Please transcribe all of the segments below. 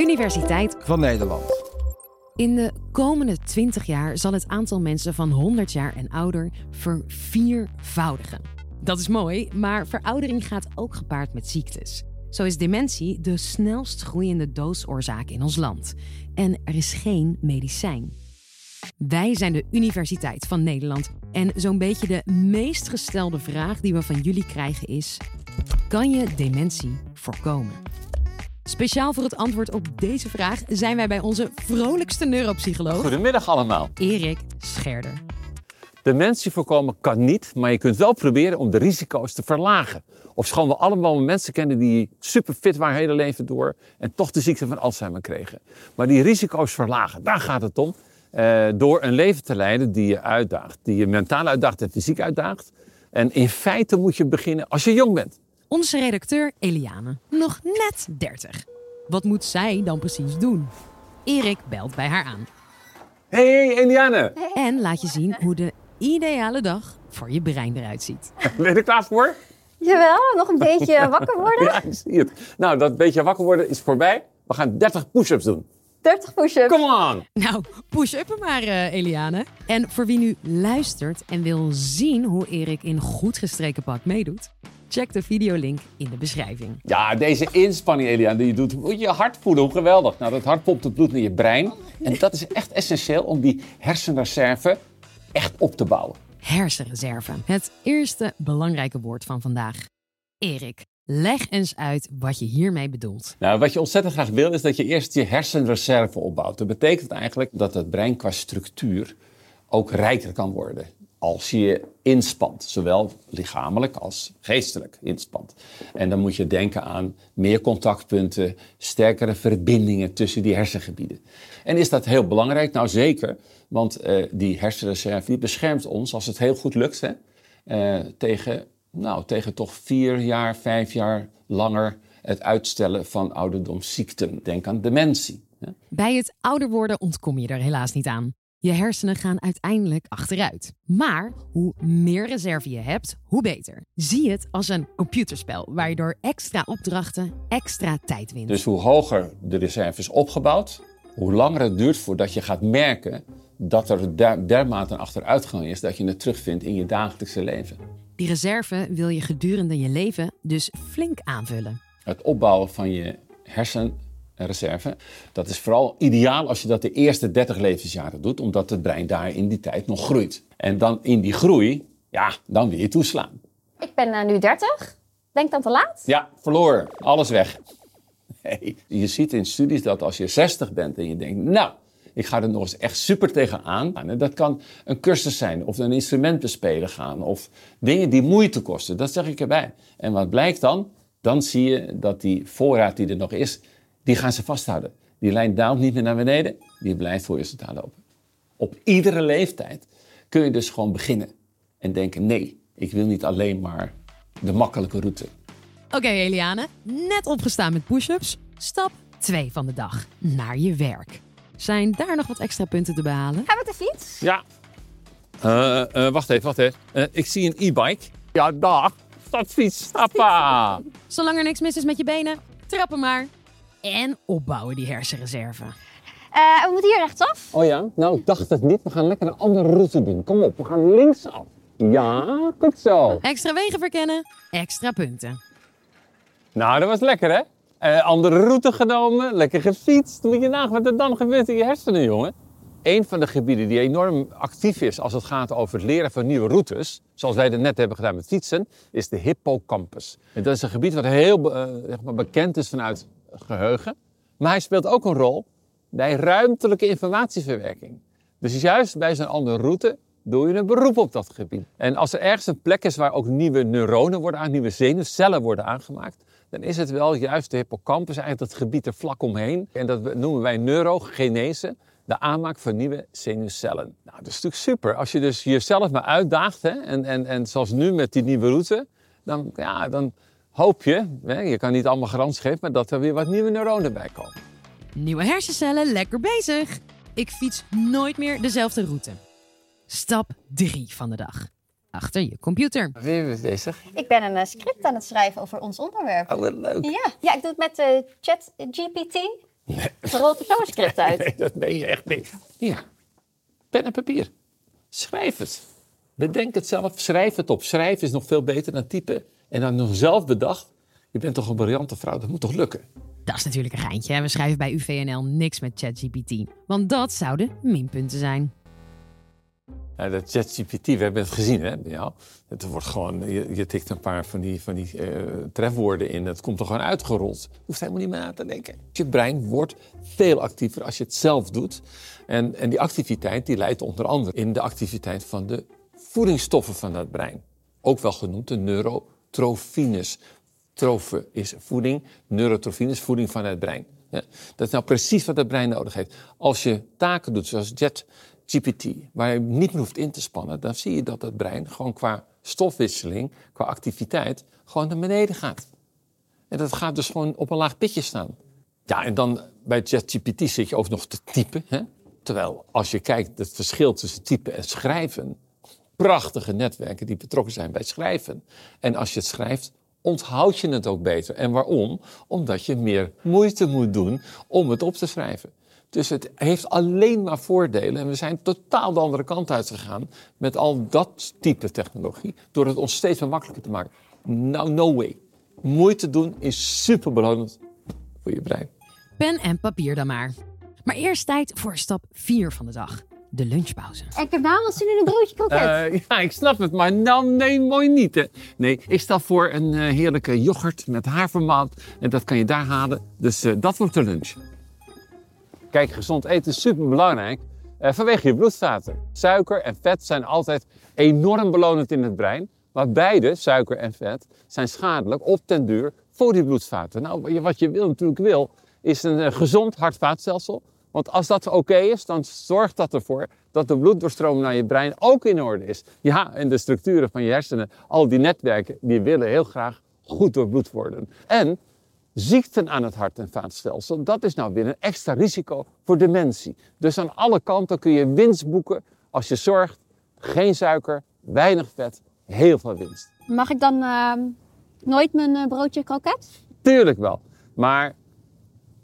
Universiteit van Nederland. In de komende 20 jaar zal het aantal mensen van 100 jaar en ouder verviervoudigen. Dat is mooi, maar veroudering gaat ook gepaard met ziektes. Zo is dementie de snelst groeiende doodsoorzaak in ons land. En er is geen medicijn. Wij zijn de Universiteit van Nederland. En zo'n beetje de meest gestelde vraag die we van jullie krijgen is: kan je dementie voorkomen? Speciaal voor het antwoord op deze vraag zijn wij bij onze vrolijkste neuropsycholoog, Goedemiddag allemaal. Erik Scherder. Dementie voorkomen kan niet, maar je kunt wel proberen om de risico's te verlagen. Of schoon we allemaal mensen kennen die super fit waren hele leven door en toch de ziekte van Alzheimer kregen. Maar die risico's verlagen, daar gaat het om. Eh, door een leven te leiden die je uitdaagt, die je mentaal uitdaagt en fysiek uitdaagt. En in feite moet je beginnen als je jong bent. Onze redacteur Eliane, nog net 30. Wat moet zij dan precies doen? Erik belt bij haar aan Hey Eliane, en laat je zien hoe de ideale dag voor je brein eruit ziet. ben je er klaar voor? Jawel, nog een beetje wakker worden. Ja, ik zie het. Nou, dat beetje wakker worden is voorbij. We gaan 30 push-ups doen. 30 push-ups. Come on! Nou, push-up er maar, eh, Eliane. En voor wie nu luistert en wil zien hoe Erik in goed gestreken pak meedoet, check de videolink in de beschrijving. Ja, deze inspanning, Eliane, die je doet, moet je je hart voelen. Hoe geweldig. Nou, dat hart pompt het bloed naar je brein. En dat is echt essentieel om die hersenreserve echt op te bouwen. Hersenreserve. Het eerste belangrijke woord van vandaag. Erik, leg eens uit wat je hiermee bedoelt. Nou, wat je ontzettend graag wil, is dat je eerst je hersenreserve opbouwt. Dat betekent eigenlijk dat het brein qua structuur ook rijker kan worden. Als je inspant, zowel lichamelijk als geestelijk inspant. En dan moet je denken aan meer contactpunten, sterkere verbindingen tussen die hersengebieden. En is dat heel belangrijk? Nou zeker, want eh, die hersenreserve beschermt ons, als het heel goed lukt, hè, eh, tegen, nou, tegen toch vier jaar, vijf jaar langer het uitstellen van ouderdomsziekten. Denk aan dementie. hè. Bij het ouder worden ontkom je er helaas niet aan. Je hersenen gaan uiteindelijk achteruit. Maar hoe meer reserve je hebt, hoe beter. Zie het als een computerspel waar je door extra opdrachten extra tijd wint. Dus hoe hoger de reserve is opgebouwd, hoe langer het duurt voordat je gaat merken dat er der- dermate een achteruitgang is dat je het terugvindt in je dagelijkse leven. Die reserve wil je gedurende je leven dus flink aanvullen. Het opbouwen van je hersenreserve, dat is vooral ideaal als je dat de eerste 30 levensjaren doet, omdat het brein daar in die tijd nog groeit. En dan in die groei, ja, dan wil je toeslaan. Ik ben eh, nu 30. Denk dan te laat? Ja, verloren. Alles weg. Nee, je ziet in studies dat als je 60 bent en je denkt, nou, ik ga er nog eens echt super tegenaan. En dat kan een cursus zijn of een instrument bespelen gaan of dingen die moeite kosten. Dat zeg ik erbij. En wat blijkt dan? Dan zie je dat die voorraad die er nog is, die gaan ze vasthouden. Die lijn daalt niet meer naar beneden, die blijft voor je resultaat lopen. Op iedere leeftijd kun je dus gewoon beginnen en denken, nee, ik wil niet alleen maar de makkelijke route. Oké Eliane, net opgestaan met push-ups. Stap 2 van de dag, naar je werk. Zijn daar nog wat extra punten te behalen? Gaan we met de fiets? Ja. Eh, eh, wacht even, wacht even. Eh, ik zie een e-bike. Ja, dag. Stadfiets. Hoppa. Zolang er niks mis is met je benen, trappen maar. En opbouwen die hersenreserve. Eh, we moeten hier rechtsaf. Oh ja? Nou, ik dacht het niet. We gaan lekker een andere route doen. Kom op, we gaan linksaf. Ja, goed zo. Extra wegen verkennen, extra punten. Nou, dat was lekker, hè? Eh, andere route genomen, lekker gefietst. Moet je nagaan wat er dan gebeurt in je hersenen, jongen. Een van de gebieden die enorm actief is als het gaat over het leren van nieuwe routes, zoals wij dat net hebben gedaan met fietsen, is de hippocampus. En dat is een gebied wat heel zeg maar bekend is vanuit geheugen. Maar hij speelt ook een rol bij ruimtelijke informatieverwerking. Dus juist bij zo'n andere route doe je een beroep op dat gebied. En als er ergens een plek is waar ook nieuwe neuronen worden aan, nieuwe zenuwcellen worden aangemaakt, dan is het wel juist de hippocampus, eigenlijk dat gebied er vlak omheen. En dat noemen wij neurogenese, de aanmaak van nieuwe zenuwcellen. Nou, dat is natuurlijk super. Als je dus jezelf maar uitdaagt, hè, en, en, en zoals nu met die nieuwe route, dan, ja, dan hoop je, hè, je kan niet allemaal garantie geven, maar dat er weer wat nieuwe neuronen bij komen. Nieuwe hersencellen, lekker bezig. Ik fiets nooit meer dezelfde route. Stap 3 van de dag. Achter je computer. Wie is bezig? Ik ben een eh, script aan het schrijven over ons onderwerp. Oh, wat leuk. Ja, ja ik doe het met eh, ChatGPT. Er rolt er zo een script uit. Nee, dat meen je echt niet. Hier, pen en papier. Schrijf het. Bedenk het zelf, schrijf het op. Schrijven is nog veel beter dan typen. En dan nog zelf bedacht. Je bent toch een briljante vrouw, dat moet toch lukken? Dat is natuurlijk een geintje. hè? We schrijven bij UVNL niks met ChatGPT. Want dat zouden minpunten zijn. Ja, dat ChatGPT, we hebben het gezien, hè? bij jou. Het wordt gewoon, je, je tikt een paar van die, van die eh, trefwoorden in. Het komt er gewoon uitgerold. Je hoeft helemaal niet meer na te denken. Je brein wordt veel actiever als je het zelf doet. En, en die activiteit die leidt onder andere in de activiteit van de voedingsstoffen van dat brein. Ook wel genoemd de neurotrofines. Trofe is voeding, neurotrofine is voeding van het brein. Ja, dat is nou precies wat het brein nodig heeft. Als je taken doet zoals ChatGPT, waar je niet meer hoeft in te spannen, dan zie je dat het brein gewoon qua stofwisseling, qua activiteit, gewoon naar beneden gaat. En dat gaat dus gewoon op een laag pitje staan. Ja, en dan bij ChatGPT zit je ook nog te typen. Hè? Terwijl als je kijkt het verschil tussen typen en schrijven, prachtige netwerken die betrokken zijn bij schrijven. En als je het schrijft, onthoud je het ook beter. En waarom? Omdat je meer moeite moet doen om het op te schrijven. Dus het heeft alleen maar voordelen. En we zijn totaal de andere kant uitgegaan met al dat type technologie. Door het ons steeds meer makkelijker te maken. Nou, no way. Moeite doen is super belonend voor je brein. Pen en papier dan maar. Maar eerst tijd voor stap 4 van de dag. De lunchpauze. Ik heb nou wel zin in een broodje kroket. Eh, ja, ik snap het, maar nou, nee, mooi niet. Hè. Nee, ik stel voor een eh, heerlijke yoghurt met havermout. En dat kan je daar halen. Dus eh, dat wordt de lunch. Kijk, gezond eten is super belangrijk vanwege je bloedvaten. Suiker en vet zijn altijd enorm belonend in het brein. Maar beide, suiker en vet, zijn schadelijk op den duur voor die bloedvaten. Nou, wat je wil, natuurlijk wil, is een gezond hartvaatstelsel. Want als dat oké is, dan zorgt dat ervoor dat de bloeddoorstroming naar je brein ook in orde is. Ja, en de structuren van je hersenen, al die netwerken, die willen heel graag goed doorbloed worden. En ziekten aan het hart- en vaatstelsel, dat is nou weer een extra risico voor dementie. Dus aan alle kanten kun je winst boeken als je zorgt, geen suiker, weinig vet, heel veel winst. Mag ik dan ehm, nooit mijn eh, broodje kroket? Tuurlijk wel, maar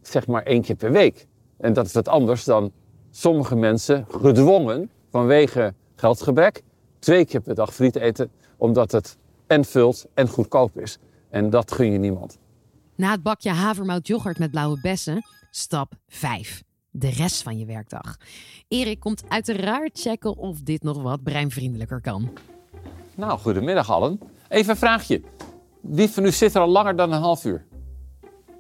zeg maar één keer per week. En dat is wat anders dan sommige mensen gedwongen vanwege geldgebrek twee keer per dag friet eten, omdat het en vult en goedkoop is. En dat gun je niemand. Na het bakje havermout yoghurt met blauwe bessen, stap 5. De rest van je werkdag. Erik komt uiteraard checken of dit nog wat breinvriendelijker kan. Nou, goedemiddag allen. Even een vraagje. Wie van u zit er al langer dan een half uur?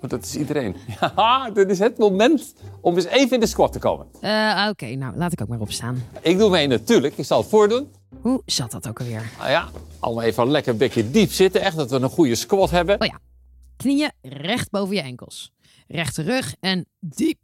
Want dat is iedereen. Ja, dit is het moment om eens even in de squat te komen. Eh, Oké, nou laat ik ook maar opstaan. Ik doe mee natuurlijk. Ik zal het voordoen. Hoe zat dat ook alweer? Nou ja, allemaal even lekker een beetje diep zitten. Echt dat we een goede squat hebben. Oh ja, knieën recht boven je enkels. Rechte rug en diep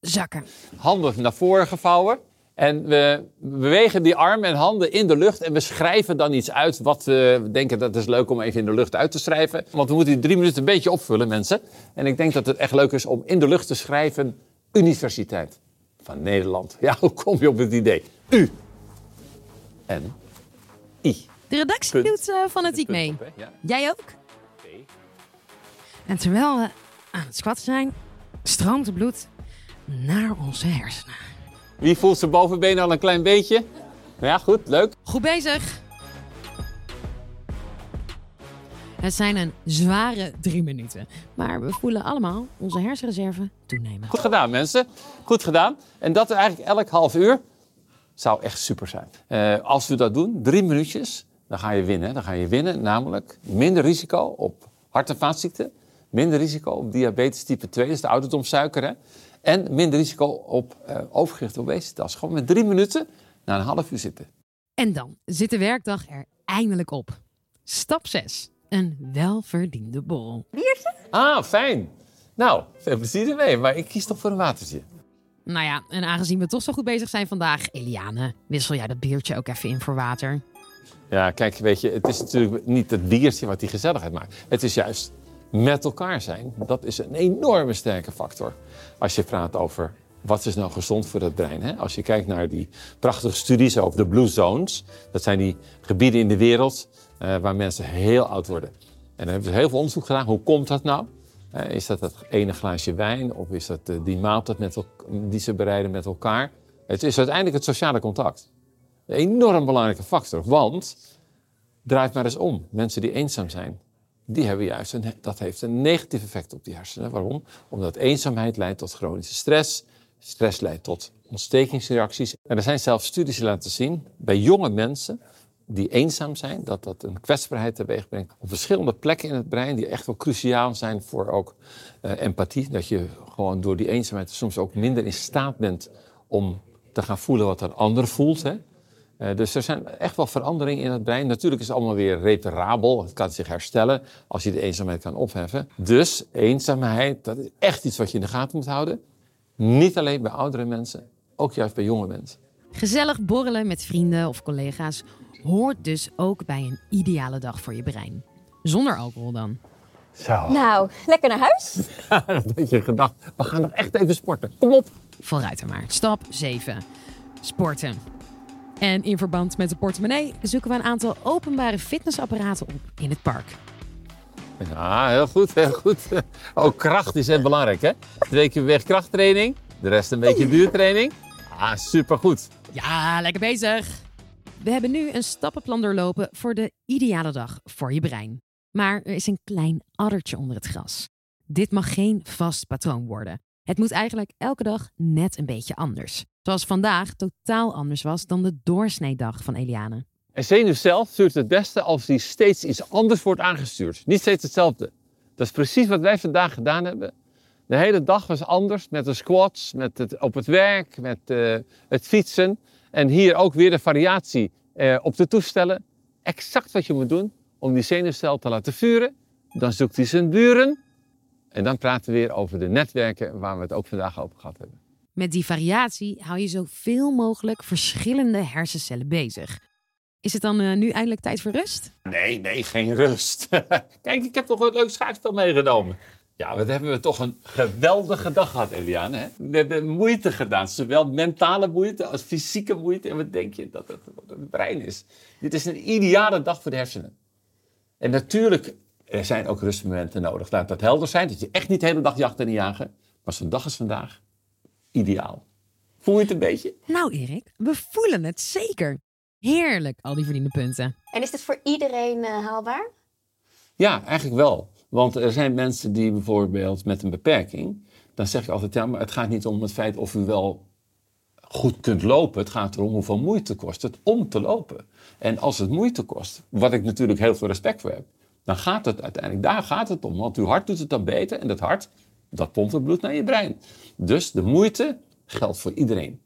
zakken. Handen naar voren gevouwen. En we bewegen die armen en handen in de lucht en we schrijven dan iets uit wat we denken dat is leuk om even in de lucht uit te schrijven. Want we moeten die drie minuten een beetje opvullen, mensen. En ik denk dat het echt leuk is om in de lucht te schrijven Universiteit van Nederland. Ja, hoe kom je op het idee? U. En I. De redactie Punt. doet eh, fanatiek mee. Punt op, hè? Ja. Jij ook? En terwijl we aan het squatten zijn, stroomt het bloed naar onze hersenen. Wie voelt zijn bovenbeen al een klein beetje? Ja, goed, leuk. Goed bezig. Het zijn een zware drie minuten. Maar we voelen allemaal onze hersenreserve toenemen. Goed gedaan, mensen. Goed gedaan. En dat eigenlijk elk half uur zou echt super zijn. Eh, als we dat doen, drie minuutjes, dan ga je winnen. Dan ga je winnen, namelijk minder risico op hart- en vaatziekten. Minder risico op diabetes type 2, dat is de ouderdomssuiker. Hè? En minder risico op eh, overgewicht, obesitas. Gewoon met drie minuten na een half uur zitten. En dan zit de werkdag er eindelijk op. Stap 6. Een welverdiende borrel. Ah, fijn. Nou, veel plezier ermee. Maar ik kies toch voor een watertje. Nou ja, en aangezien we toch zo goed bezig zijn vandaag, Eliane, wissel jij dat biertje ook even in voor water. Ja, kijk, weet je, het is natuurlijk niet het biertje wat die gezelligheid maakt. Het is juist met elkaar zijn. Dat is een enorme sterke factor. Als je praat over wat is nou gezond voor het brein. Hè? Als je kijkt naar die prachtige studies over de Blue Zones. Dat zijn die gebieden in de wereld eh, waar mensen heel oud worden. En dan hebben ze heel veel onderzoek gedaan. Hoe komt dat nou? Eh, is dat het ene glaasje wijn of is dat eh, die maaltijd met die ze bereiden met elkaar? Het is uiteindelijk het sociale contact. Een enorm belangrijke factor, want draait maar eens om. Mensen die eenzaam zijn, die hebben juist een, dat heeft een negatief effect op die hersenen. Waarom? Omdat eenzaamheid leidt tot chronische stress. Stress leidt tot ontstekingsreacties. En er zijn zelfs studies die laten zien bij jonge mensen die eenzaam zijn, dat dat een kwetsbaarheid teweeg brengt op verschillende plekken in het brein die echt wel cruciaal zijn voor ook eh, empathie. Dat je gewoon door die eenzaamheid soms ook minder in staat bent om te gaan voelen wat een ander voelt. Hè? Eh, dus er zijn echt wel veranderingen in het brein. Natuurlijk is het allemaal weer reparabel. Het kan zich herstellen als je de eenzaamheid kan opheffen. Dus eenzaamheid, dat is echt iets wat je in de gaten moet houden. Niet alleen bij oudere mensen, ook juist bij jonge mensen. Gezellig borrelen met vrienden of collega's hoort dus ook bij een ideale dag voor je brein. Zonder alcohol dan. Zo, Nou, lekker naar huis. dat je gedacht, we gaan nog echt even sporten. Kom op. Vooruit dan maar. Stap 7. Sporten. En in verband met de portemonnee zoeken we een aantal openbare fitnessapparaten op in het park. Ja, heel goed, heel goed. Ook kracht is heel belangrijk, hè? Twee keer weg krachttraining, de rest een beetje duurtraining. Ah, supergoed. Ja, lekker bezig. We hebben nu een stappenplan doorlopen voor de ideale dag voor je brein. Maar er is een klein addertje onder het gras. Dit mag geen vast patroon worden. Het moet eigenlijk elke dag net een beetje anders. Zoals vandaag totaal anders was dan de doorsneedag van Eliane. Een zenuwcel stuurt het beste als die steeds iets anders wordt aangestuurd. Niet steeds hetzelfde. Dat is precies wat wij vandaag gedaan hebben. De hele dag was anders met de squats, met het, op het werk, met eh, het fietsen. En hier ook weer de variatie eh, op de toestellen. Exact wat je moet doen om die zenuwcel te laten vuren. Dan zoekt hij zijn buren. En dan praten we weer over de netwerken waar we het ook vandaag over gehad hebben. Met die variatie hou je zoveel mogelijk verschillende hersencellen bezig. Is het dan eh, nu eindelijk tijd voor rust? Nee, nee, geen rust. Kijk, ik heb toch een leuk schaakspel meegenomen. Ja, wat hebben we toch een geweldige dag gehad, Eliane. Hè? We hebben moeite gedaan, zowel mentale moeite als fysieke moeite. En wat denk je dat het, dat het brein is? Dit is een ideale dag voor de hersenen. En natuurlijk, er zijn ook rustmomenten nodig. Laat dat helder zijn, dat je echt niet de hele dag jacht en jagen. Maar zo'n dag is vandaag ideaal. Voel je het een beetje? Nou Erik, we voelen het zeker. Heerlijk, al die verdiende punten. En is dit voor iedereen eh, haalbaar? Ja, eigenlijk wel. Want er zijn mensen die bijvoorbeeld met een beperking, dan zeg ik altijd, ja, maar het gaat niet om het feit of u wel goed kunt lopen. Het gaat erom hoeveel moeite kost het om te lopen. En als het moeite kost, wat ik natuurlijk heel veel respect voor heb, dan gaat het uiteindelijk, daar gaat het om. Want uw hart doet het dan beter en dat hart, dat pompt het bloed naar je brein. Dus de moeite geldt voor iedereen.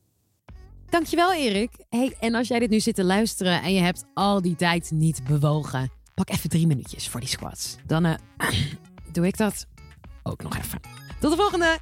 Dankjewel Erik. Hey, en als jij dit nu zit te luisteren en je hebt al die tijd niet bewogen, pak even drie minuutjes voor die squats. Dan eh, doe ik dat ook nog even. Tot de volgende!